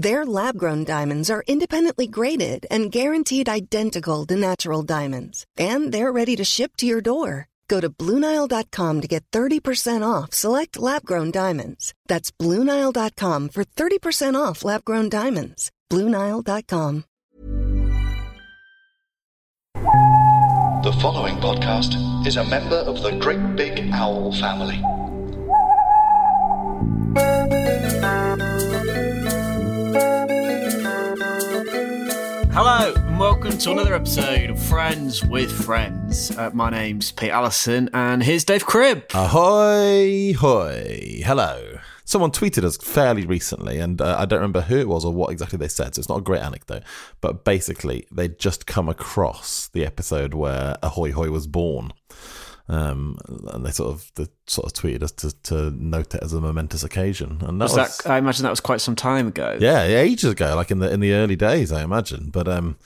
Their lab grown diamonds are independently graded and guaranteed identical to natural diamonds, and they're ready to ship to your door. Go to BlueNile.com to get 30% off select lab grown diamonds. That's BlueNile.com for 30% off lab grown diamonds. BlueNile.com. The following podcast is a member of the Great Big Owl family. Hello, and welcome to another episode of Friends with Friends. Uh, my name's Pete Allison, and here's Dave Cribb. Ahoy, hoy. Hello. Someone tweeted us fairly recently, and uh, I don't remember who it was or what exactly they said, so it's not a great anecdote. But basically, they'd just come across the episode where Ahoy Hoy was born. Um, and they sort of they sort of tweeted us to, to note it as a momentous occasion. And that Was was, that? I imagine that was quite some time ago. yeah, ages ago, like in the in the early days, I imagine. But um,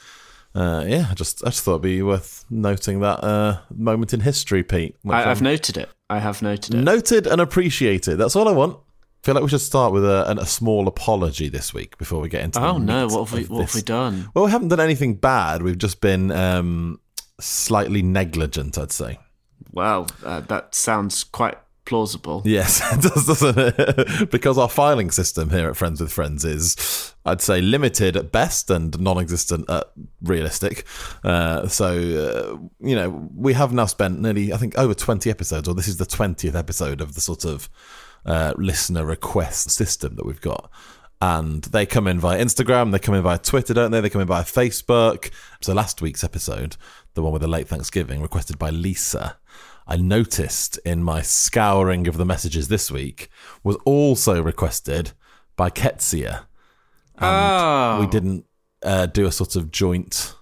uh, yeah, I just I just thought it'd be worth noting that uh, moment in history, Pete. I, I've noted it. I have noted it. Noted and appreciated. That's all I want. I feel like we should start with a, an- a small apology this week before we get into. oh no! What have we? What have we done? Well, we haven't done anything bad. We've just been um, slightly negligent, I'd say. Well, uh, that sounds quite plausible. Yes, it does, doesn't it? because our filing system here at Friends with Friends is, I'd say, limited at best and non-existent at realistic. Uh, so, uh, you know, we have now spent nearly, I think, over 20 episodes, or this is the 20th episode of the sort of uh, listener request system that we've got. And they come in via Instagram, they come in via Twitter, don't they? They come in via Facebook. So last week's episode, the one with the late Thanksgiving, requested by Lisa, I noticed in my scouring of the messages this week was also requested by Ketsia. Oh, We didn't uh, do a sort of joint.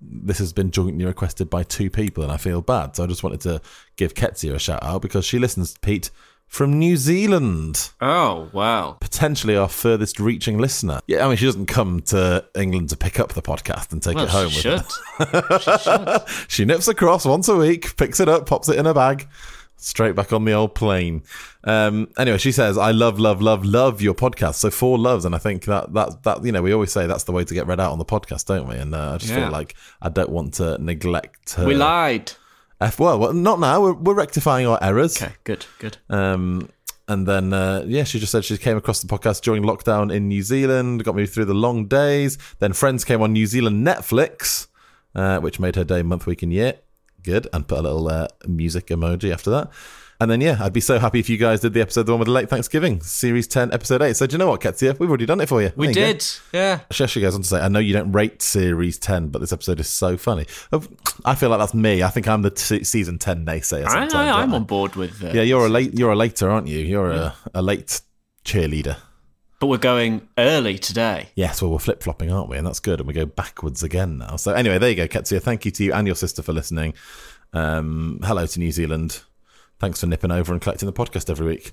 This has been jointly requested by two people, and I feel bad. So I just wanted to give Ketsia a shout out because she listens, Pete, from New Zealand. Oh wow! Potentially our furthest reaching listener. Yeah, I mean, she doesn't come to England to pick up the podcast and take Well, it home she with should. her. she should. she nips across once a week, picks it up, pops it in a bag, straight back on the old plane. Um, anyway, she says, "I love, love, love, love your podcast." So four loves, and I think that that that you know we always say that's the way to get read out on the podcast, don't we? And uh, I just Yeah. feel like I don't want to neglect her. We lied. F well, well, not now. We're, we're rectifying our errors. Okay, good, good. Um, and then, uh, yeah, she just said she came across the podcast during lockdown in New Zealand, got me through the long days. Then Friends came on New Zealand Netflix, uh, which made her day, month, week, and year. Good. And put a little uh, music emoji after that. And then, yeah, I'd be so happy if you guys did the episode, the one with the late Thanksgiving, Series 10, Episode 8. So, do you know what, Ketsia? We've already done it for you. We There you go. did. Yeah. She goes on to say, I know you don't rate Series 10, but this episode is so funny. I feel like that's me. I think I'm the t- Season 10 naysayer I, sometimes. I, aren't I'm I? on board with. Uh, Yeah, you're a late. You're a later, aren't you? You're a, a late cheerleader. But we're going early today. Yes, well, we're flip flopping, aren't we? And that's good. And we go backwards again now. So anyway, there you go, Ketsia. Thank you to you and your sister for listening. Um, hello to New Zealand. Thanks for nipping over and collecting the podcast every week.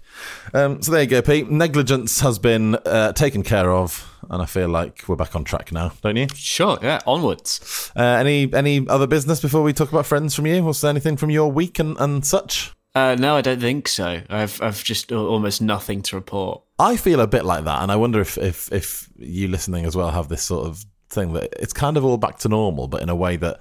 Um, so there you go, Pete. Negligence has been uh, taken care of, and I feel like we're back on track now, don't you? Sure. Yeah. Onwards. Uh, any any other business before we talk about friends from you? Was there anything from your week and, and such? Uh, no, I don't think so. I've I've just almost nothing to report. I feel a bit like that, and I wonder if, if if you listening as well have this sort of thing that it's kind of all back to normal, but in a way that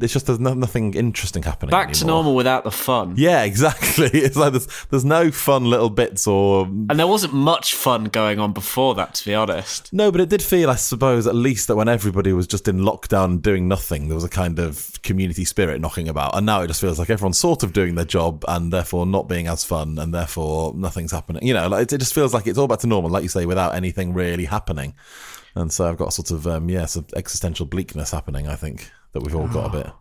it's just there's no, nothing interesting happening. Back to normal without the fun. Yeah, exactly. It's like there's there's no fun little bits or And there wasn't much fun going on before that, to be honest. no, but it did feel, I suppose, at least that when everybody was just in lockdown doing nothing, there was a kind of community spirit knocking about. And now it just feels like everyone's sort of doing their job and therefore not being as fun and therefore nothing's happening. You know, like, it just feels like it's all back to normal, like you say, without anything really happening. and so I've got sort of um, yeah, some existential bleakness happening. I think that we've all got a bit.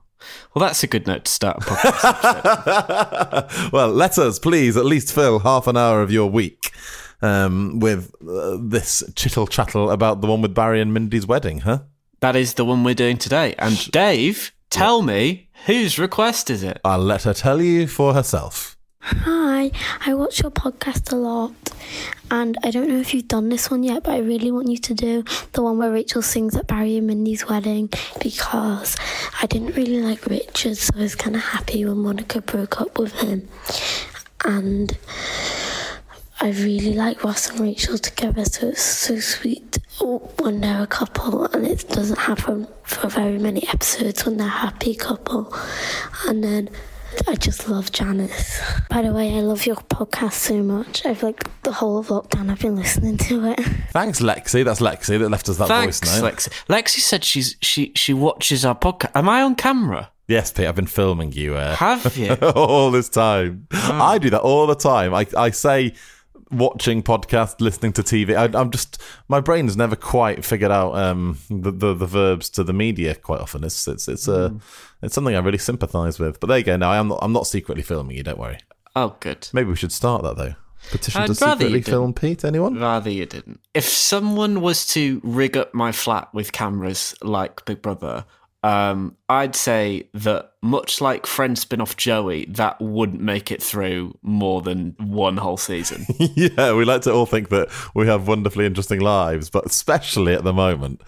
Well, that's a good note to start a podcast. well, let us please at least fill half an hour of your week um, with uh, this chittle chattle about the one with Barry and Mindy's wedding, huh? that is the one we're doing today. And Dave, tell me whose request is it? I'll let her tell you for herself. Hi, I watch your podcast a lot, and I don't know if you've done this one yet, but I really want you to do the one where Rachel sings at Barry and Mindy's wedding because I didn't really like Richard, so I was kind of happy when Monica broke up with him, and I really like Ross and Rachel together, so it's so sweet when they're a couple, and it doesn't happen for very many episodes when they're a happy couple, and then. I just love Janice. By the way, I love your podcast so much. I've like the whole of lockdown I've been listening to it. Thanks, Lexi. That's Lexi that left us that Thanks, voice note. Lexi. Lexi said she's she she watches our podcast. Am I on camera? Yes, Pete, I've been filming you uh, Have you? all this time. I do that all the time. I, I say watching podcast, listening to TV. I, I'm just my brain's never quite figured out um, the, the the verbs to the media. Quite often, it's it's it's a it's something I really sympathise with. But there you go. Now I'm not I'm not secretly filming you. Don't worry. oh, good. Maybe we should start that though. Petition I'd to secretly film Pete. Anyone? Rather you didn't. If someone was to rig up my flat with cameras like Big Brother, um, I'd say that much like Friends spin-off Joey, that wouldn't make it through more than one whole season. yeah, we like to all think that we have wonderfully interesting lives, but especially at the moment,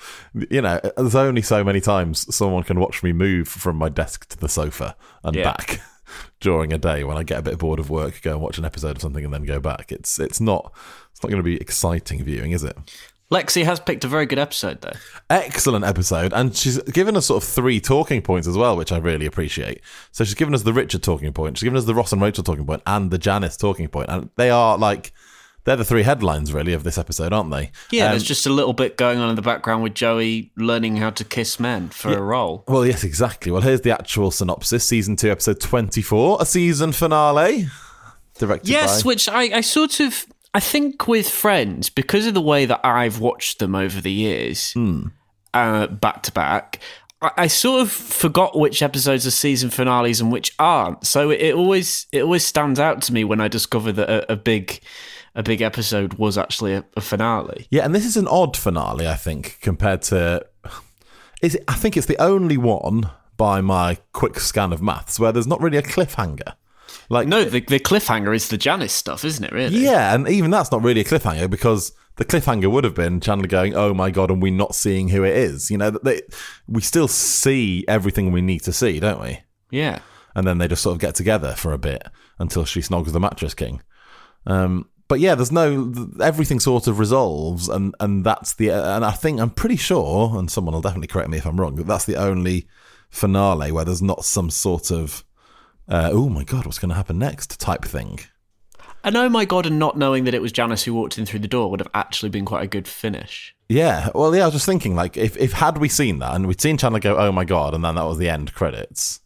you know, there's only so many times someone can watch me move from my desk to the sofa and Yeah. back during a day when I get a bit bored of work, go and watch an episode of something and then go back. It's it's not it's not going to be exciting viewing, is it? Lexi has picked a very good episode though. Excellent episode, and she's given us sort of three talking points as well, which I really appreciate. So she's given us the Richard talking point, she's given us the Ross and Rachel talking point, and the Janice talking point, and they are like they're the three headlines really of this episode, aren't they? Yeah, Um, there's just a little bit going on in the background with Joey learning how to kiss men for a role. Well, yes, exactly. Well, here's the actual synopsis: season two, episode twenty-four, a season finale, directed Yes, by. which I, I sort of I think with Friends because of the way that I've watched them over the years, uh, back to back. I I sort of forgot which episodes are season finales and which aren't. So it always it always stands out to me when I discover that a, a big a big episode was actually a, a finale. Yeah, and this is an odd finale, I think, compared to. Is it, I think it's the only one by my quick scan of maths where there's not really a cliffhanger. Like No, the, the cliffhanger is the Janice stuff, isn't it? Really? Yeah, and even that's not really a cliffhanger because the cliffhanger would have been Chandler going, "Oh my god," and we not seeing who it is. You know, they, we still see everything we need to see, don't we? Yeah. And then they just sort of get together for a bit until she snogs the mattress king. Um, but yeah, there's no everything sort of resolves, and and that's the and I think I'm pretty sure, and someone will definitely correct me if I'm wrong, that that's the only finale where there's not some sort of uh, oh my god, what's going to happen next type thing. And oh my god, and not knowing that it was Janice who walked in through the door would have actually been quite a good finish. Yeah, well, yeah, I was just thinking, like, if, if had we seen that and we'd seen Chandler go, oh my god, and then that was the end credits,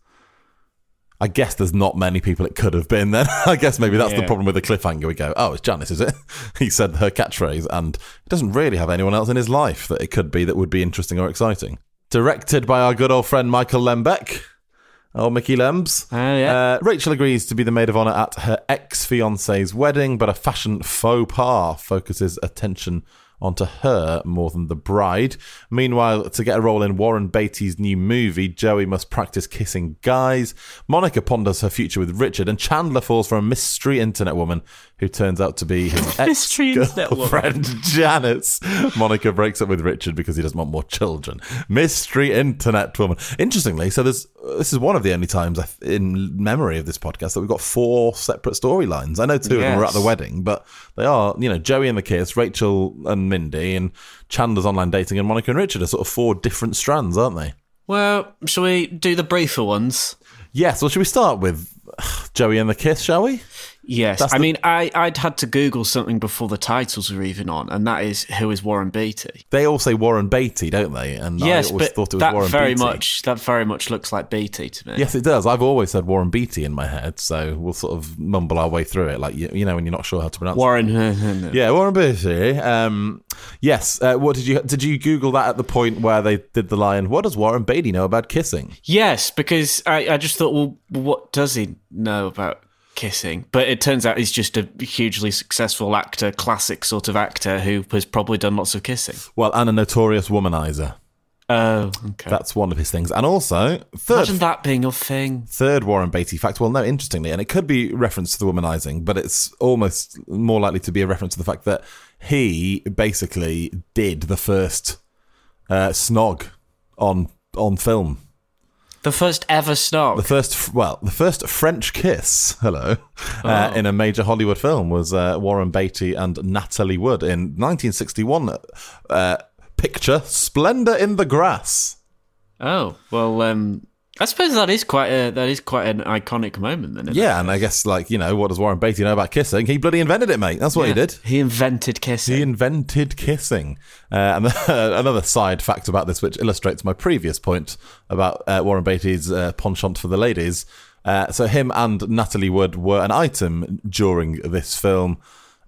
I guess there's not many people it could have been then. I guess maybe that's the problem with the cliffhanger. We go, oh, it's Janice, is it? he said her catchphrase, and he doesn't really have anyone else in his life that it could be that would be interesting or exciting. Directed by our good old friend Michael Lembeck. Oh, Mickey Lems. Oh, yeah. Uh, Rachel agrees to be the maid of honor at her ex fiance's wedding, but a fashion faux pas focuses attention onto her more than the bride. Meanwhile, to get a role in Warren Beatty's new movie, Joey must practice kissing guys. Monica ponders her future with Richard, and Chandler falls for a mystery internet woman who turns out to be his ex Mystery internet woman. girlfriend, Janice. Monica breaks up with Richard because he doesn't want more children. Mystery internet woman. Interestingly, so there's uh, this is one of the only times in memory of this podcast that we've got four separate storylines. I know two of them were at the wedding, but they are you know Joey and the kiss, Rachel and Mindy, and Chandler's online dating, and Monica and Richard are sort of four different strands, aren't they? Well, shall we do the briefer ones? Yes. Well, should we start with uh, Joey and the kiss? Shall we? Yes. That's I the- mean, I, I'd had to Google something before the titles were even on, and that is who is Warren Beatty? They all say Warren Beatty, don't they? And yes, I always but thought it was that Warren very Beatty. much that very much looks like Beatty to me. Yes, it does. I've always said Warren Beatty in my head, so we'll sort of mumble our way through it, like you, you know when you're not sure how to pronounce. it. Warren. Yeah, Warren Beatty. Um, Yes. Uh, what did you did you Google that at the point where they did the line? What does Warren Beatty know about kissing? Yes, because I, I just thought, well, what does he know about kissing? But it turns out he's just a hugely successful actor, classic sort of actor who has probably done lots of kissing. Well, and a notorious womanizer. Oh, okay. That's one of his things. And also, third Imagine that being your thing. third Warren Beatty fact. Well, no, interestingly, and it could be reference to the womanizing, but it's almost more likely to be a reference to the fact that he basically did the first uh, snog on on film. The first ever snog. The first, well, the first French kiss, hello, uh, in a major Hollywood film was uh, Warren Beatty and Natalie Wood in 1961. Uh, picture Splendor in the Grass. oh well, um, I suppose that is quite a that is quite an iconic moment. Then, Yeah, it? and I guess, like, you know, what does Warren Beatty know about kissing? He bloody invented it, mate. That's what he did. He invented kissing. He invented kissing. Uh, and another side fact about this, which illustrates my previous point about uh, Warren Beatty's uh, penchant for the ladies. Uh, so, him and Natalie Wood were an item during this film.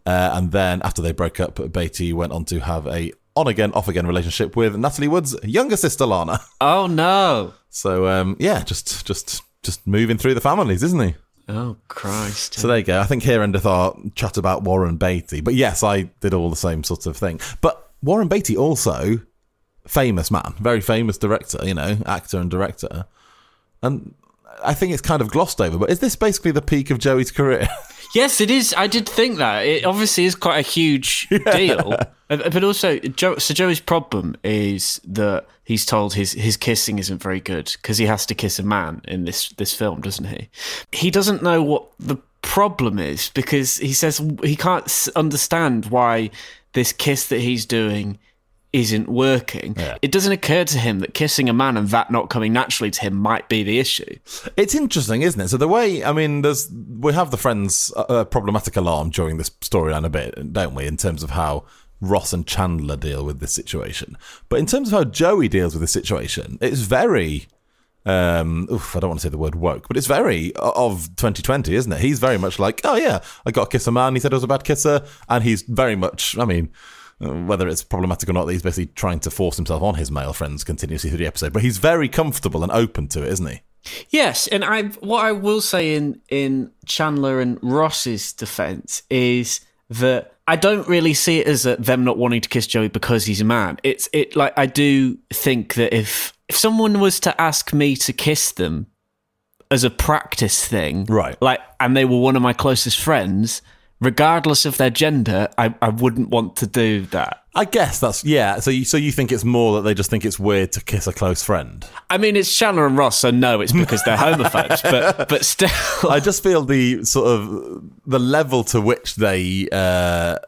Uh, and then, after they broke up, Beatty went on to have a on again, off again relationship with Natalie Wood's younger sister, Lana. oh no! So, um, yeah, just just just moving through the families, isn't he? Oh Christ! So there you go. I think here endeth our chat about Warren Beatty. But yes, I did all the same sort of thing. But Warren Beatty also famous man, very famous director, you know, actor and director. And I think it's kind of glossed over, but is this basically the peak of Joey's career? Yes, it is. I did think that. It obviously is quite a huge deal. Uh, But also, Joe, so Joey's problem is that he's told his, his kissing isn't very good because he has to kiss a man in this, this film, doesn't he? He doesn't know what the problem is because he says he can't understand why this kiss that he's doing isn't working. It doesn't occur to him that kissing a man and that not coming naturally to him might be the issue. It's interesting, isn't it? So the way, I mean, there's we have the friends uh, uh, problematic alarm during this storyline a bit, don't we? In terms of how Ross and Chandler deal with this situation, but in terms of how Joey deals with this situation, it's very. Um, oof, I don't want to say the word woke, but it's very of 2020, isn't it? He's very much like, oh yeah, I got to kiss a man. He said I was a bad kisser, and he's very much. I mean, uh, whether it's problematic or not, he's basically trying to force himself on his male friends continuously through the episode. But he's very comfortable and open to it, isn't he? Yes, and I what I will say in in Chandler and Ross's defense is that I don't really see it as a, them not wanting to kiss Joey because he's a man. It's it like I do think that if if someone was to ask me to kiss them as a practice thing, Right. Like, and they were one of my closest friends, regardless of their gender, I, I wouldn't want to do that. I guess that's yeah. So you so you think it's more that they just think it's weird to kiss a close friend? I mean, it's Chandler and Ross, so no, it's because they're homophobes, but but still, I just feel the sort of the level to which they uh,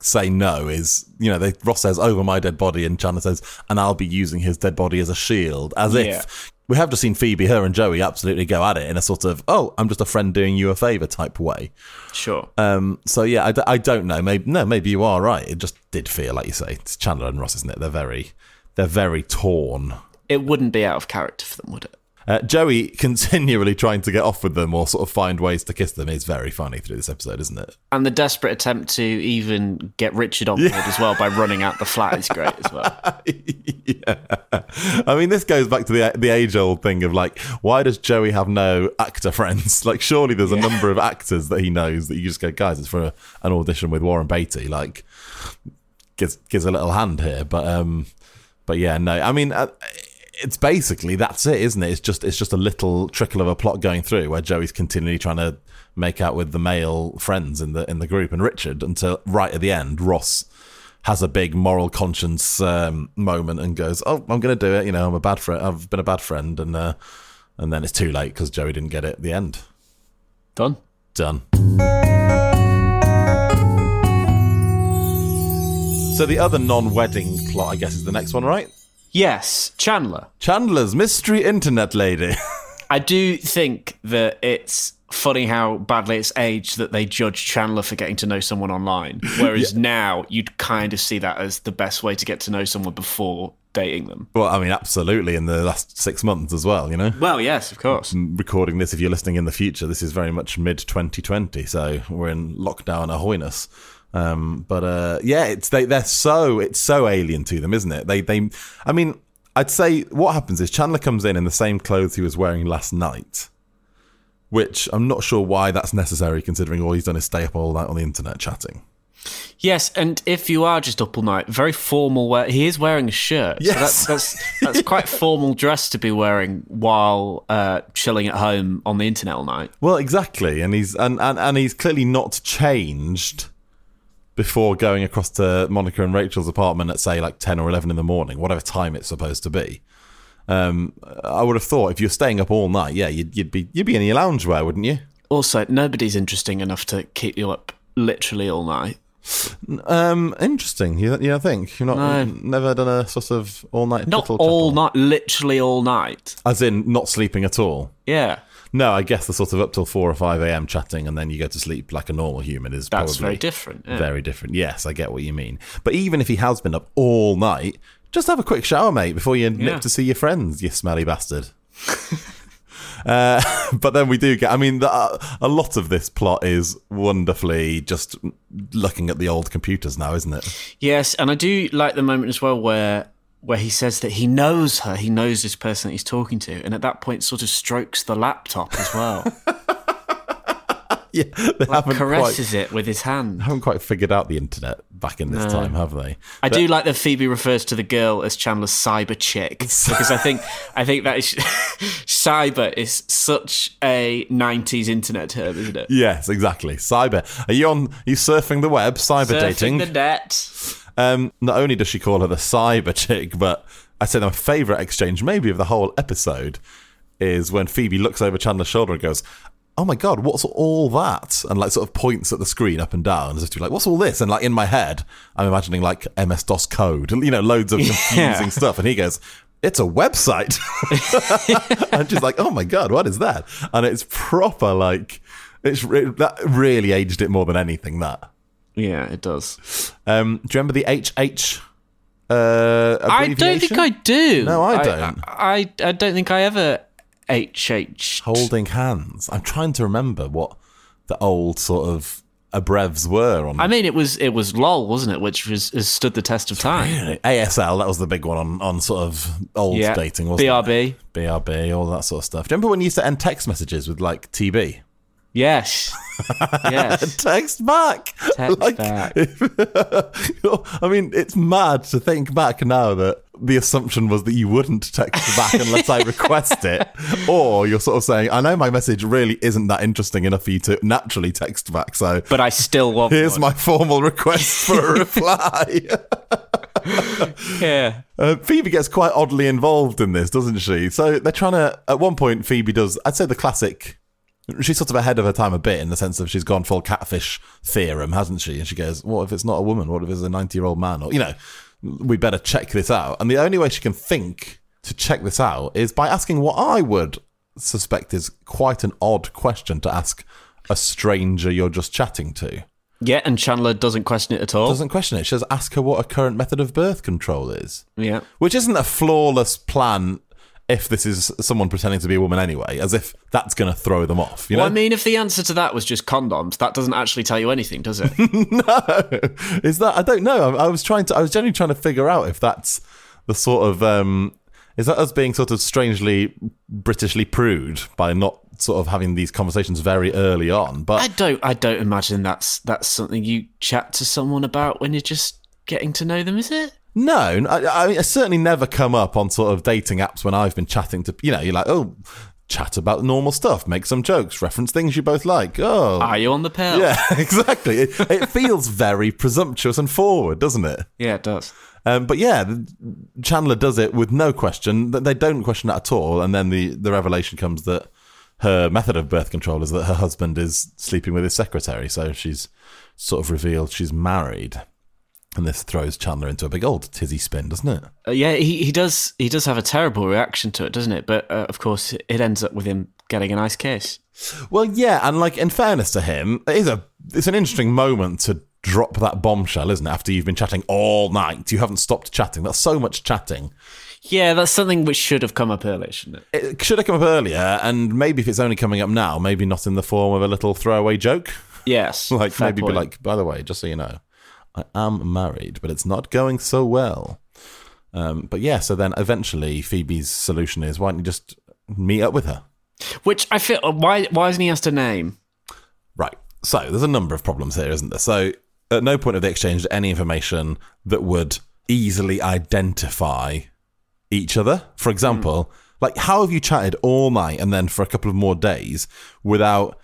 say no is you know they Ross says over my dead body and Chandler says and I'll be using his dead body as a shield as Yeah. if we have just seen Phoebe her and Joey absolutely go at it in a sort of oh I'm just a friend doing you a favor type way. sure. Um, so yeah, I, d- I don't know. Maybe no, maybe you are right. It just did feel like you say it's Chandler and Ross, isn't it? They're very they're very torn. It wouldn't be out of character for them, would it? Uh, Joey continually trying to get off with them or sort of find ways to kiss them is very funny through this episode, isn't it? And the desperate attempt to even get Richard on board as well by running out the flat is great as well. yeah. I mean, this goes back to the the age old thing of like, why does Joey have no actor friends? Like, surely there's a number of actors that he knows that you just go, guys, it's for a, an audition with Warren Beatty. Like, gives gives a little hand here, but um, but yeah, no. I mean, uh, it's basically that's it, isn't it? It's just it's just a little trickle of a plot going through where Joey's continually trying to make out with the male friends in the in the group and Richard until right at the end, Ross has a big moral conscience um, moment and goes, "Oh, I'm going to do it." You know, I'm a bad friend. I've been a bad friend, and uh, and then it's too late because Joey didn't get it at the end. Done. Done. So the other non-wedding plot, I guess, is the next one, right? Yes, Chandler. Chandler's mystery internet lady. I do think that it's funny how badly it's aged that they judge Chandler for getting to know someone online. Whereas now you'd kind of see that as the best way to get to know someone before dating them. well, I mean, absolutely. In the last six months as well, you know. Well, yes, of course. Mm, recording this, if you're listening in the future, this is very much mid 2020, so we're in lockdown ahoyness. Um, but uh, yeah, it's they they're so it's so alien to them, isn't it? They they I mean, I'd say what happens is Chandler comes in in the same clothes he was wearing last night, which I'm not sure why that's necessary considering all he's done is stay up all night on the internet chatting. Yes, and if you are just up all night, very formal wear. He is wearing a shirt. Yes. so that's that's that's quite formal dress to be wearing while uh, chilling at home on the internet all night. Well, exactly, and he's and, and, and he's clearly not changed before going across to Monica and Rachel's apartment at say like ten or eleven in the morning, whatever time it's supposed to be. Um, I would have thought if you're staying up all night, yeah, you'd, you'd be you'd be in your loungewear, wouldn't you? Also, nobody's interesting enough to keep you up literally all night. Um, interesting. You, you think you've not No. never done a sort of all night Not all night, literally all night. as in not sleeping at all. Yeah, No, I guess the sort of up till four or five a.m. chatting and then you go to sleep like a normal human is that's probably very different. yeah. Very different. Yes, I get what you mean. But even if he has been up all night, just have a quick shower, mate, before you Yeah. nip to see your friends, you smelly bastard. uh, but then we do get. I mean, the, uh, a lot of this plot is wonderfully just looking at the old computers now, isn't it? Yes, and I do like the moment as well where where he says that he knows her, he knows this person that he's talking to, and at that point sort of strokes the laptop as well, Yeah, they like haven't quite, caresses it with his hand. haven't quite figured out the internet back in this time, have they? I do like that Phoebe refers to the girl as Chandler's cyber chick because I think I think that is cyber is such a '90s internet term, isn't it? Yes, exactly. Cyber. Are you on? Are you surfing the web? Cyber Surfing dating. the net. Um, not only does she call her the cyber chick, but I say my favourite exchange, maybe of the whole episode, is when Phoebe looks over Chandler's shoulder and goes, "Oh my god, what's all that?" and like sort of points at the screen up and down as if to be like, "What's all this?" And like in my head, I'm imagining like MS DOS code, you know, loads of confusing Yeah. stuff, and he goes. It's a website. and she's like, oh my God, what is that? And it's proper, like, it's re- that really aged it more than anything, that. Yeah, it does. Um, do you remember the HH? Uh, I don't think I do. No, I don't. I, I, I don't think I ever HH. Holding hands. I'm trying to remember what the old sort of abrevs were on. I mean, it was it was LOL, wasn't it? Which was, has stood the test of time. ASL. That was the big one on, on sort of old Yeah. dating, wasn't BRB. it? BRB, all that sort of stuff. Do you remember when you used to end text messages with like TB? Yes. yes. Text back. Text Like, back. I mean, it's mad to think back now that the assumption was that you wouldn't text back unless I request it, or you're sort of saying, "I know my message really isn't that interesting enough for you to naturally text back, so But I still want here's one. my formal request for a reply." Yeah. Uh, Phoebe gets quite oddly involved in this, doesn't she? So they're trying to. At one point, Phoebe does. I'd say the classic. She's sort of ahead of her time a bit in the sense of she's gone full catfish theorem, hasn't she? And she goes, "What if it's not a woman? What if it's a ninety-year-old man? Or you know, we better check this out." And the only way she can think to check this out is by asking what I would suspect is quite an odd question to ask a stranger you're just chatting to. Yeah, and Chandler doesn't question it at all. Doesn't question it. She says, "Ask her what her current method of birth control is." Yeah. Which isn't a flawless plan if this is someone pretending to be a woman anyway, as if that's going to throw them off. You know? Well, I mean, if the answer to that was just condoms, that doesn't actually tell you anything, does it? no, is that? I don't know. I, I was trying to. I was genuinely trying to figure out if that's the sort of. Um, is that us being sort of strangely Britishly prude by not sort of having these conversations very early on? But I don't. I don't imagine that's that's something you chat to someone about when you're just getting to know them, is it? No, I, I it's certainly never come up on sort of dating apps when I've been chatting to, you know, you're like, oh, chat about normal stuff, make some jokes, reference things you both like. Oh, Are you on the pill? yeah, exactly. It, it feels very presumptuous and forward, doesn't it? Yeah, it does. Um, but yeah, Chandler does it with no question. That They don't question it at all, and then the the revelation comes that her method of birth control is that her husband is sleeping with his secretary. So she's sort of revealed she's married, and this throws Chandler into a big old tizzy spin, doesn't it? Uh, yeah, he, he does. He does have a terrible reaction to it, doesn't it? But uh, of course, it ends up with him getting a nice kiss. Well, yeah, and like in fairness to him, it is a it's an interesting moment to drop that bombshell, isn't it? After you've been chatting all night, you haven't stopped chatting. That's so much chatting. Yeah, that's something which should have come up earlier, shouldn't it? It should have come up earlier, and maybe if it's only coming up now, maybe not in the form of a little throwaway joke. Yes. Like maybe be like, by the way, just so you know, I am married, but it's not going so well. Um, but yeah, so then eventually Phoebe's solution is why don't you just meet up with her? Which I feel why why hasn't he asked a name? Right. So there's a number of problems here, isn't there? So at no point have they exchanged any information that would easily identify each other. For example, like how have you chatted all night and then for a couple of more days without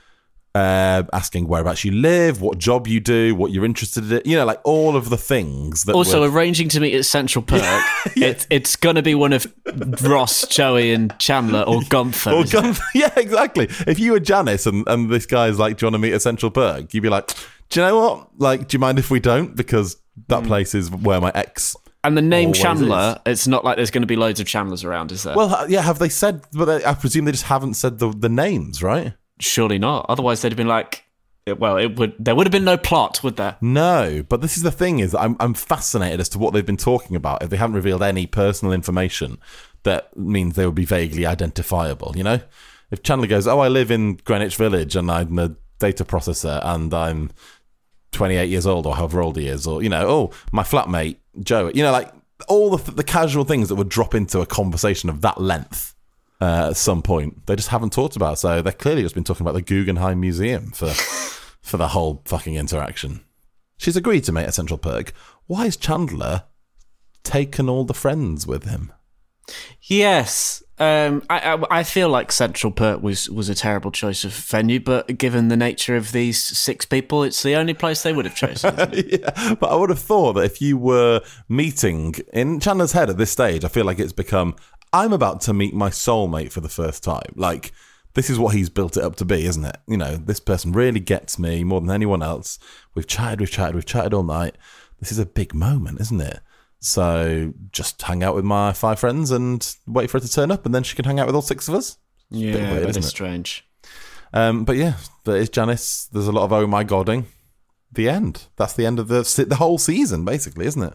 uh, asking whereabouts you live, what job you do, what you're interested in, you know, like all of the things that Also, would- arranging to meet at Central Perk. it, it's going to be one of Ross, Joey, and Chandler or Gunther. Or isn't it? Gun- yeah, exactly. If you were Janice and, and this guy's like, Do you want to meet at Central Perk? You'd be like, Do you know what? Like, do you mind if we don't? Because that place is where my ex. and the name Always Chandler, it's not like there's going to be loads of Chandlers around, is there? Well, yeah, have they said, but they, I presume they just haven't said the, the names, right? Surely not. Otherwise, they'd have been like, well, it would. There would have been no plot, would there? No, but this is the thing is I'm I'm fascinated as to what they've been talking about. If they haven't revealed any personal information, that means they would be vaguely identifiable. You know, if Chandler goes, "Oh, I live in Greenwich Village and I'm a data processor and I'm 28 years old or however old he is," or you know, "Oh, my flatmate Joe," you know, like all the the casual things that would drop into a conversation of that length. Uh, at some point, they just haven't talked about. So they're clearly just been talking about the Guggenheim Museum for for the whole fucking interaction. She's agreed to meet at Central Perk. Why has Chandler taken all the friends with him? Yes. Um, I, I I feel like Central Perk was, was a terrible choice of venue, but given the nature of these six people, it's the only place they would have chosen. yeah, but I would have thought that if you were meeting in Chandler's head at this stage, I feel like it's become I'm about to meet my soulmate for the first time. Like this is what he's built it up to be, isn't it? You know, this person really gets me more than anyone else. We've chatted, we've chatted, we've chatted all night. This is a big moment, isn't it? So just hang out with my five friends and wait for her to turn up, and then she can hang out with all six of us. It's a bit yeah, weird, that isn't is it? strange. Um, but yeah, there is Janice. There's a lot of oh my godding. The end. That's the end of the the whole season, basically, isn't it?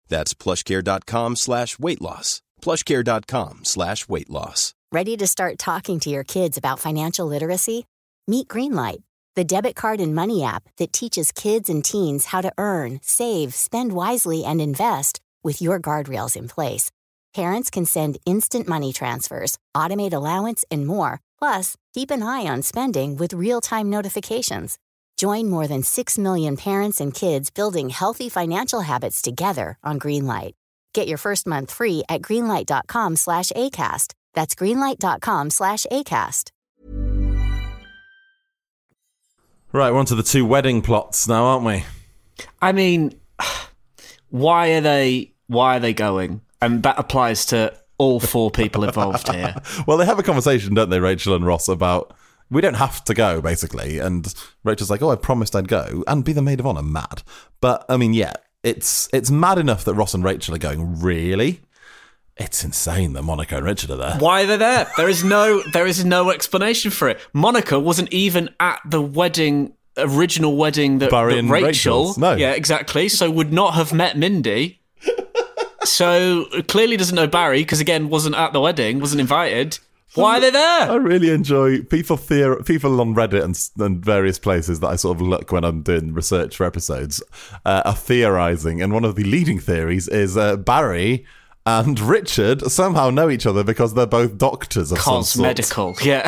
That's plushcare.com slash weight loss. plushcare.com slash weight loss. Ready to start talking to your kids about financial literacy? Meet Greenlight, the debit card and money app that teaches kids and teens how to earn, save, spend wisely, and invest with your guardrails in place. Parents can send instant money transfers, automate allowance, and more. Plus, keep an eye on spending with real time notifications. Join more than 6 million parents and kids building healthy financial habits together on Greenlight. Get your first month free at greenlight.com slash ACAST. That's greenlight.com slash ACAST. Right, we're on to the two wedding plots now, aren't we? I mean, why are they? Why are they going? And that applies to all four people involved here. Well, they have a conversation, don't they, Rachel and Ross, about we don't have to go, basically. And Rachel's like, "Oh, I promised I'd go and be the maid of honor." Mad, but I mean, yeah, it's it's mad enough that Ross and Rachel are going. Really, It's insane that Monica and Richard are there. Why are they there? There is no there is no explanation for it. Monica wasn't even at the wedding original wedding that, Barry that and Rachel. Rachel's, no. Yeah, exactly. So would not have met Mindy. so clearly doesn't know Barry because again wasn't at the wedding, wasn't invited. Why are they there? I really enjoy people theor- people on Reddit and, and various places that I sort of look when I'm doing research for episodes uh, are theorizing, and one of the leading theories is uh, Barry and Richard somehow know each other because they're both doctors of some sort. Cosmedical, yeah.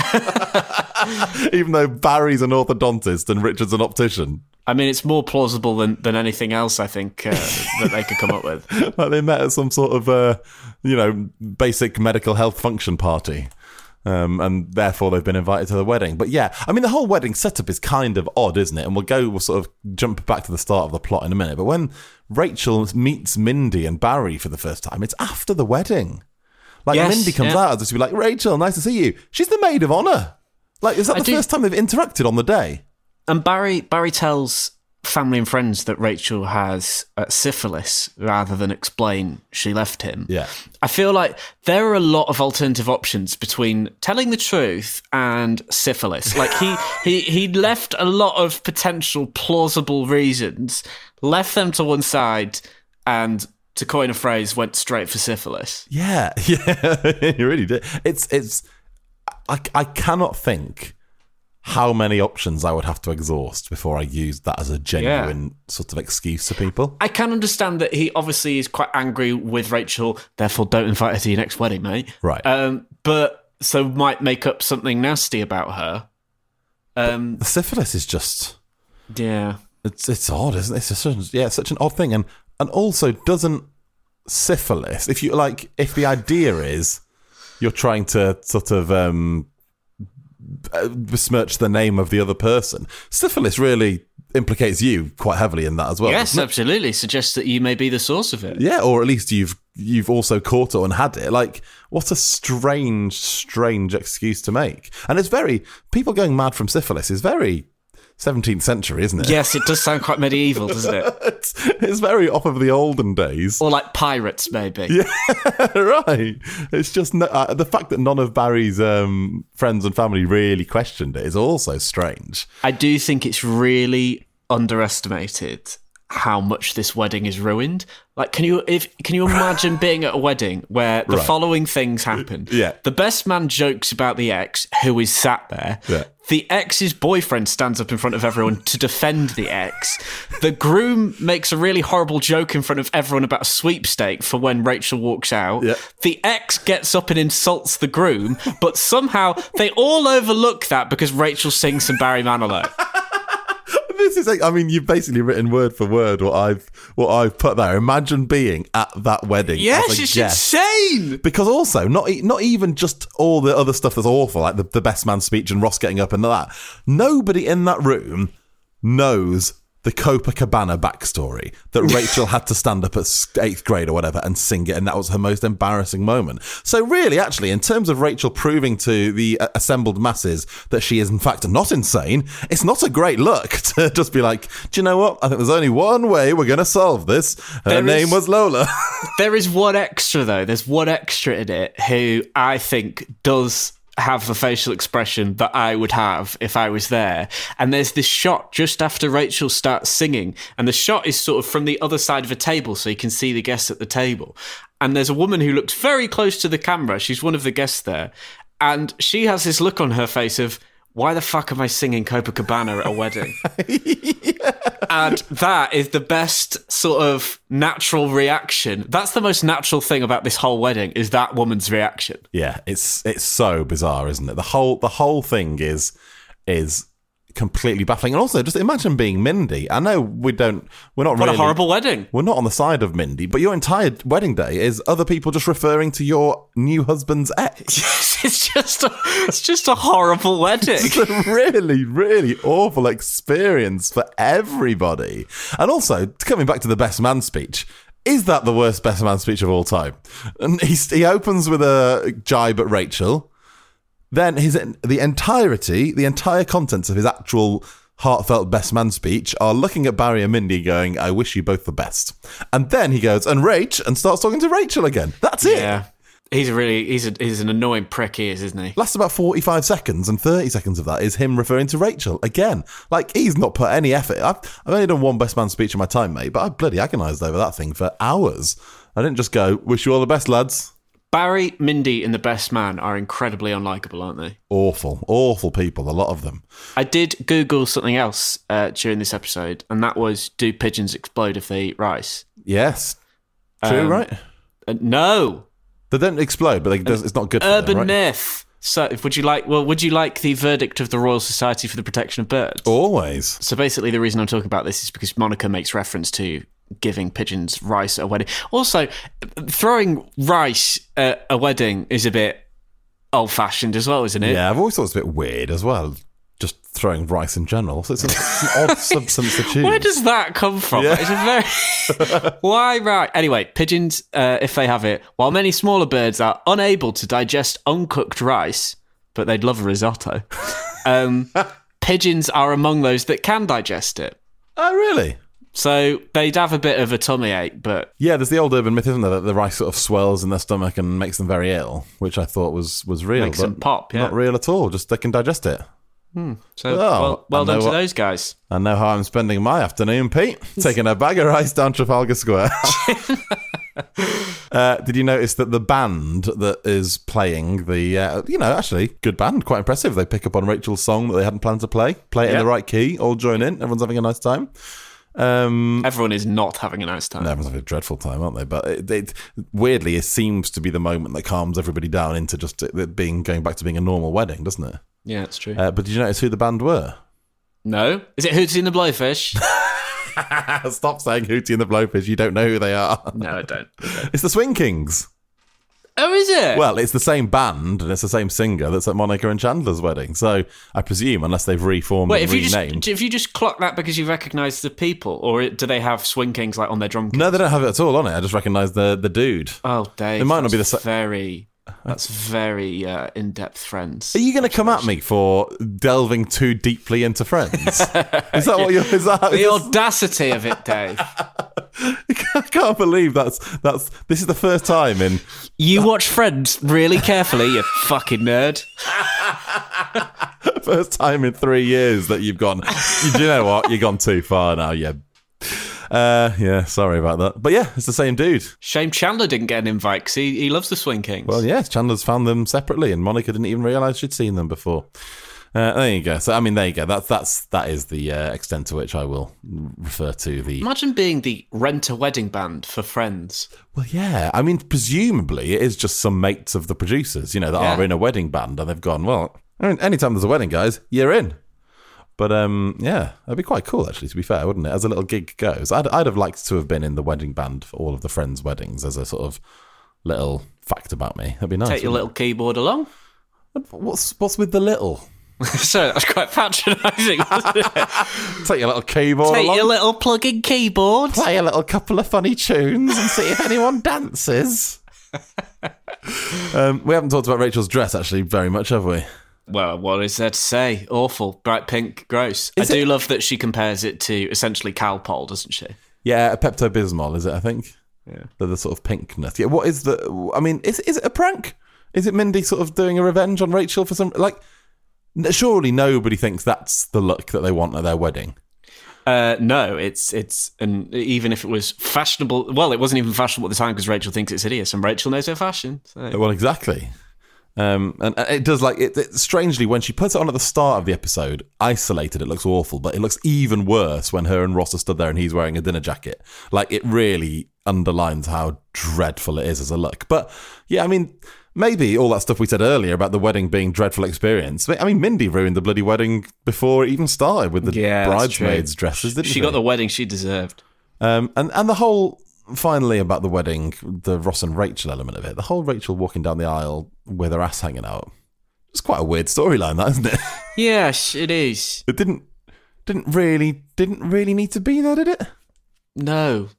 Even though Barry's an orthodontist and Richard's an optician. I mean, it's more plausible than, than anything else I think uh, that they could come up with. like they met at some sort of uh, you know basic medical health function party um, and therefore they've been invited to the wedding. But yeah i mean the whole wedding setup is kind of odd isn't it? And we'll go we'll sort of jump back to the start of the plot in a minute. But when rachel meets mindy and barry for the first time it's after the wedding. Like Yes, mindy comes yeah. out to be like rachel nice to see you. She's the maid of honor. Like is that the do- first time they've interacted on the day? And Barry Barry tells family and friends that Rachel has uh, syphilis rather than explain she left him. Yeah. I feel like there are a lot of alternative options between telling the truth and syphilis. Like he he he left a lot of potential plausible reasons, left them to one side, and to coin a phrase, went straight for syphilis. Yeah, yeah, you really did. It's it's. I I cannot think how many options I would have to exhaust before I used that as a genuine sort of excuse to people. I can understand that he obviously is quite angry with Rachel, therefore don't invite her to your next wedding, mate. Right. Um, but so might make up something nasty about her. Um, The syphilis is just yeah. it's it's odd, isn't it? It's just such- yeah, it's such an odd thing, and and also doesn't syphilis. If you like, if the idea is you're trying to sort of um, Uh, besmirch the name of the other person, syphilis really implicates you quite heavily in that as well. yes, doesn't it? absolutely. Suggests that you may be the source of it. Yeah, or at least you've you've also caught it and had it. Like, what a strange, strange excuse to make. And it's very people going mad from syphilis is very 17th century, isn't it? Yes, it does sound quite medieval, doesn't it? it's, it's very off of the olden days. Or like pirates, maybe. Yeah, right. It's just no, uh, the fact that none of Barry's um, friends and family really questioned it is also strange. I do think it's really underestimated how much this wedding is ruined. Like, can you if can you imagine being at a wedding where the Right. following things happen? Yeah. the best man jokes about the ex who is sat there. Yeah. The ex's boyfriend stands up in front of everyone to defend the ex. The groom makes a really horrible joke in front of everyone about a sweepstake for when Rachel walks out. Yeah. The ex gets up and insults the groom, but somehow they all overlook that because Rachel sings some Barry Manilow. This is, like, I mean, you've basically written word for word what I've what I've put there. Imagine being at that wedding. Yes, it's guest. insane. Because also, not not even just all the other stuff that's awful, like the, the best man speech and Ross getting up and that. Nobody in that room knows the Copacabana backstory that Rachel had to stand up at eighth grade or whatever and sing it, and that was her most embarrassing moment. So, really, actually, in terms of Rachel proving to the uh, assembled masses that she is in fact not insane, it's not a great look to just be like, do you know what? I think there's only one way we're going to solve this. Her There name is- was Lola. There is one extra though. There's one extra in it who I think does have the facial expression that I would have if I was there. And there's this shot just after Rachel starts singing, and the shot is sort of from the other side of a table, so you can see the guests at the table. And there's a woman who looks very close to the camera. She's one of the guests there, and she has this look on her face of. Why the fuck am I singing Copacabana at a wedding? And that is the best sort of natural reaction. That's the most natural thing about this whole wedding is that woman's reaction. Yeah, it's it's so bizarre, isn't it? The whole the whole thing is is completely baffling. And also, just imagine being Mindy. I know we don't, we're not What really a horrible wedding. We're not on the side of Mindy, but your entire wedding day is other people just referring to your new husband's ex. it's just a, it's just a horrible wedding. It's a really, really awful experience for everybody. And also, coming back to the best man speech, is that the worst best man speech of all time? And he, he opens with a jibe at Rachel. Then his the entirety, the entire contents of his actual heartfelt best man speech are looking at Barry and Mindy going, I wish you both the best. And then he goes, and Rach, and starts talking to Rachel again. That's it. Yeah. He's a really he's a, he's an annoying prick, he is, isn't he? Lasts about 45 seconds, and 30 seconds of that is him referring to Rachel again. Like, he's not put any effort. I've, I've only done one best man speech in my time, mate, but I bloody agonised over that thing for hours. I didn't just go, wish you all the best, lads. Barry, Mindy, and the best man are incredibly unlikable, aren't they? Awful, awful people, a lot of them. I did Google something else uh, during this episode, and that was do pigeons explode if they eat rice? Yes. True, Um, right? Uh, no. They don't explode, but they, it's not good for Urban them, right? myth. So, would you like? Well, would you like the verdict of the Royal Society for the Protection of Birds? Always. So basically, the reason I'm talking about this is because Monica makes reference to giving pigeons rice at a wedding. Also, throwing rice at a wedding is a bit old-fashioned as well, isn't it? Yeah, I've always thought it's a bit weird as well, just throwing rice in general. So it's, a, it's an odd substance to choose. Where does that come from? Yeah. It's a very why right. Anyway, pigeons, uh, if they have it, while many smaller birds are unable to digest uncooked rice, but they'd love a risotto. Um, pigeons are among those that can digest it. Oh, really? So they'd have a bit of a tummy ache, but Yeah, there's the old urban myth, isn't there, that the rice sort of swells in their stomach and makes them very ill, which I thought was was real. Makes but them pop, yeah. Not real at all. Just they can digest it. hmm, so Oh, well, well done to what- those guys. I know how I'm spending my afternoon, Pete. Taking a bag of rice down Trafalgar Square. uh, did you notice that the band that is playing the, uh, you know, actually, good band, quite impressive. They pick up on Rachel's song that they hadn't planned to play, play it in the right key, all join in. Everyone's having a nice time. Um, Everyone is not having a nice time. everyone's having a dreadful time, aren't they? But it, it, weirdly, it seems to be the moment that calms everybody down into just it being going back to being a normal wedding, doesn't it? Yeah, it's true. Uh, but did you notice who the band were? no, is it Hootie and the Blowfish? Stop saying Hootie and the Blowfish. You don't know who they are. no, I don't. It's the Swing Kings. Oh, is it? Well, it's the same band and it's the same singer that's at Monica and Chandler's wedding. So I presume, unless they've reformed Wait, and if you renamed. just if you just clock that because you recognise the people, or do they have swing kings like on their drum? Kit? No, they don't have it at all on it. I just recognise the the dude. Oh, Dave, It might not be the sa- very. That's very uh, in-depth friends. Are you going to come at me for delving too deeply into Friends? is that what you're? Is that? the is- audacity of it, Dave. I can't believe that's that's. This is the first time in You watch Friends really carefully, you fucking nerd. first time in three years that you've gone. You, do you know what? You've gone too far now. Yeah. Uh, yeah. Sorry about that. But yeah, it's the same dude. Shame Chandler didn't get an invite because he, he loves the Swing Kings. Well, yes, Chandler's found them separately, and Monica didn't even realise she'd seen them before. Uh, there you go. So, I mean, there you go. That's that's that is the uh, extent to which I will refer to the. Imagine being the rent a wedding band for Friends. Well, yeah. I mean, presumably it is just some mates of the producers, you know, that Yeah. are in a wedding band, and they've gone. Well, I mean, anytime there's a wedding, guys, you're in. But um, yeah, that'd be quite cool, actually. To be fair, wouldn't it? As a little gig goes, I'd I'd have liked to have been in the wedding band for all of the friends' weddings as a sort of little fact about me. That'd be nice. Take your little wouldn't keyboard along. What's what's with the little? so that's quite patronising. Take your little keyboard Take along. your little plug-in keyboard. play a little couple of funny tunes and see if anyone dances. um, we haven't talked about Rachel's dress actually very much, have we? Well, what is there to say? Awful, bright pink, gross. Is I do love that she compares it to essentially Calpol, doesn't she? Yeah, a Pepto Bismol is it? I think. Yeah. The, the sort of pinkness. Yeah. What is the? I mean, is is it a prank? Is it Mindy sort of doing a revenge on Rachel for some like? Surely nobody thinks that's the look that they want at their wedding. Uh, no, it's it's and even if it was fashionable, well, it wasn't even fashionable at the time because Rachel thinks it's hideous, and Rachel knows her fashion. So. Well, exactly. Um, and and it does like it, it. Strangely, when she puts it on at the start of the episode, isolated, it looks awful. But it looks even worse when her and Ross are stood there and he's wearing a dinner jacket. Like it really underlines how dreadful it is as a look. But yeah, I mean, maybe all that stuff we said earlier about the wedding being dreadful experience. I mean, Mindy ruined the bloody wedding before it even started with the Yeah, bridesmaids dresses. Didn't she got the wedding she deserved. um, and and the whole finally about the wedding, the Ross and Rachel element of it, the whole Rachel walking down the aisle with her ass hanging out. It's quite a weird storyline, that isn't it? Yes, it is. It didn't didn't really didn't really need to be there, did it? No,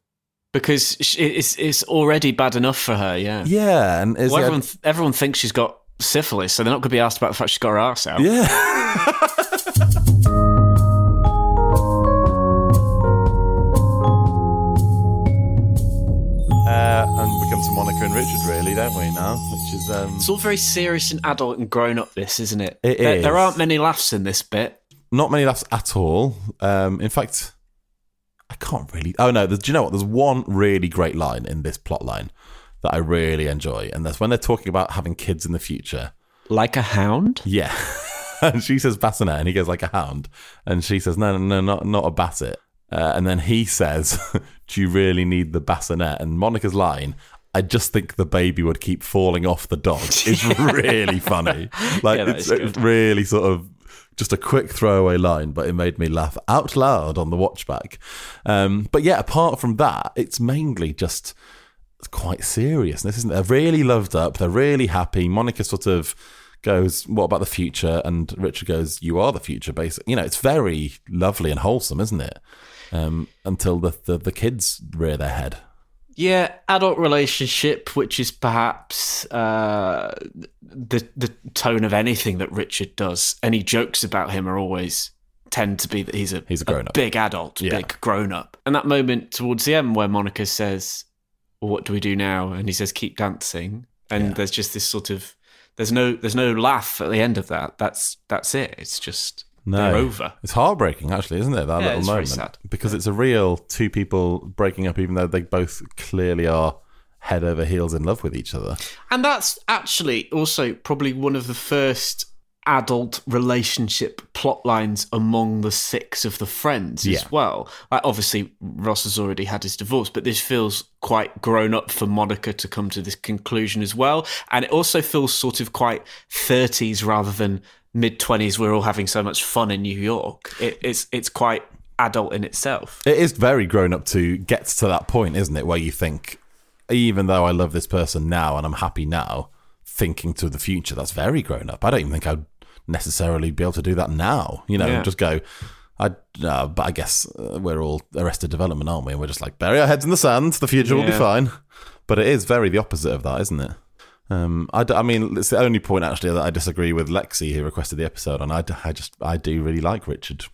because sh- it's it's already bad enough for her. Yeah. Yeah, and is Well, everyone th- everyone thinks she's got syphilis, so they're not going to be asked about the fact she's got her ass out. yeah. Uh, and we come to Monica and Richard, really, don't we? Now, which is um, It's all very serious and adult and grown up. This isn't it? It there, there is. aren't many laughs in this bit. not many laughs at all. Um, in fact, I can't really. Oh no, there's, do you know what? There's one really great line in this plot line that I really enjoy, and that's when they're talking about having kids in the future. Like a hound? Yeah. and she says bassinet, and he goes like a hound, and she says no, no, no, not not a basset. Uh, and then he says, "Do you really need the bassinet?" And Monica's line. I just think the baby would keep falling off the dog. It's really funny. Like Yeah, it's, it's really sort of just a quick throwaway line, but it made me laugh out loud on the watchback. Um, but yeah, apart from that, it's mainly just quite seriousness, isn't it? They're really loved up. They're really happy. Monica sort of goes, "What about the future?" And Richard goes, "You are the future." Basically, you know, it's very lovely and wholesome, isn't it? Um, until the, the the kids rear their head. Yeah, adult relationship, which is perhaps uh, the the tone of anything that Richard does. Any jokes about him are always tend to be that he's a He's a grown-up. big adult, Yeah. big grown up. And that moment towards the end where Monica says, well, "What do we do now?" and he says, "Keep dancing," and there's just this sort of there's no there's no laugh at the end of that. That's that's it. It's just No, they're over. It's heartbreaking, actually, isn't it? That Yeah, little it's moment sad. because it's a real two people breaking up, even though they both clearly are head over heels in love with each other. And that's actually also probably one of the first adult relationship plot lines among the six of the friends Yeah. as well. Like obviously Ross has already had his divorce, but this feels quite grown up for Monica to come to this conclusion as well. And it also feels sort of quite 30s rather than mid 20s. We're all having so much fun in New York. It, it's it's quite adult in itself. It is very grown up to get to that point, isn't it? Where you think, even though I love this person now and I'm happy now, thinking to the future, that's very grown up. I don't even think I'd necessarily be able to do that now. You know, Yeah. just go. I, uh, but I guess uh, we're all arrested development, aren't we? And we're just like bury our heads in the sand. The future will be fine. But it is very the opposite of that, isn't it? Um, I, d- I mean, it's the only point actually that I disagree with Lexi, who requested the episode, and I, d- I just I do really like Richard.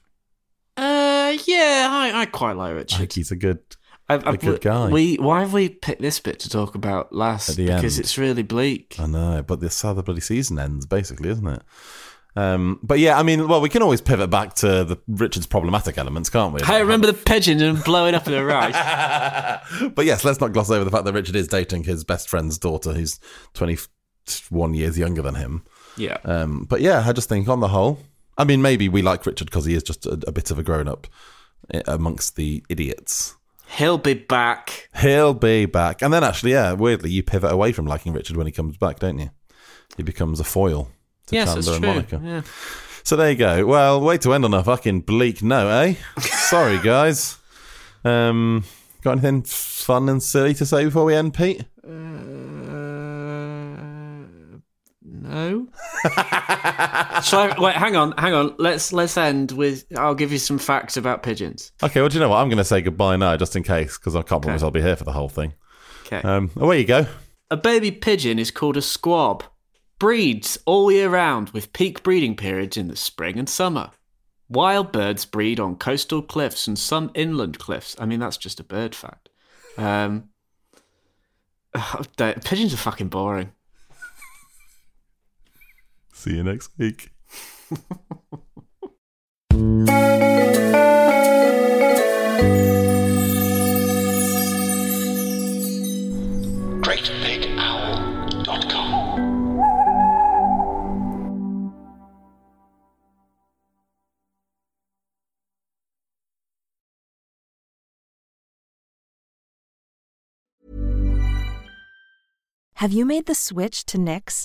Uh, yeah, I, I quite like I Richard. think he's a good I've, a good guy. We why have we picked this bit to talk about last? Because end. it's really bleak. I know, but this how the bloody season ends, basically, isn't it? Um, but yeah, I mean, well, we can always pivot back to the Richard's problematic elements, can't we? I remember the pigeon and blowing up in the rice. but yes, let's not gloss over the fact that Richard is dating his best friend's daughter, who's twenty-one years younger than him. Yeah. Um, but yeah, I just think on the whole, I mean, maybe we like Richard because he is just a, a bit of a grown-up eh, amongst the idiots. He'll be back. He'll be back, and then actually, yeah, weirdly, you pivot away from liking Richard when he comes back, don't you? He becomes a foil to Yes, Chandler and. Monica. Yeah. So there you go. Well, way to end on a fucking bleak note, eh? Sorry, guys. Um, got anything fun and silly to say before we end, Pete? No. I, wait, hang on, hang on. Let's let's end with. I'll give you some facts about pigeons. Okay, well, do you know what? I'm going to say goodbye now, just in case, because I can't promise I'll be here for the whole thing. Okay. Um, away you go. A baby pigeon is called a squab. Breeds all year round with peak breeding periods in the spring and summer. Wild birds breed on coastal cliffs and some inland cliffs. I mean, that's just a bird fact. Um, they- pigeons are fucking boring. See you next week. GreatBigOwl.com. Have you made the switch to Knix?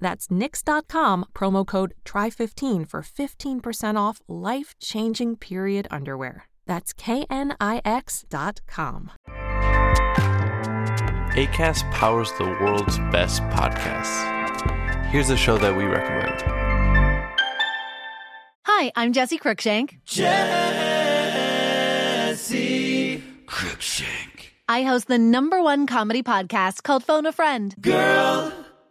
That's knix.com, promo code TRY15 for 15% off life changing period underwear. That's knix.com. ACAST powers the world's best podcasts. Here's a show that we recommend. Hi, I'm Jesse Cruickshank. Jesse Cruickshank. I host the number one comedy podcast called Phone a Friend. Girl,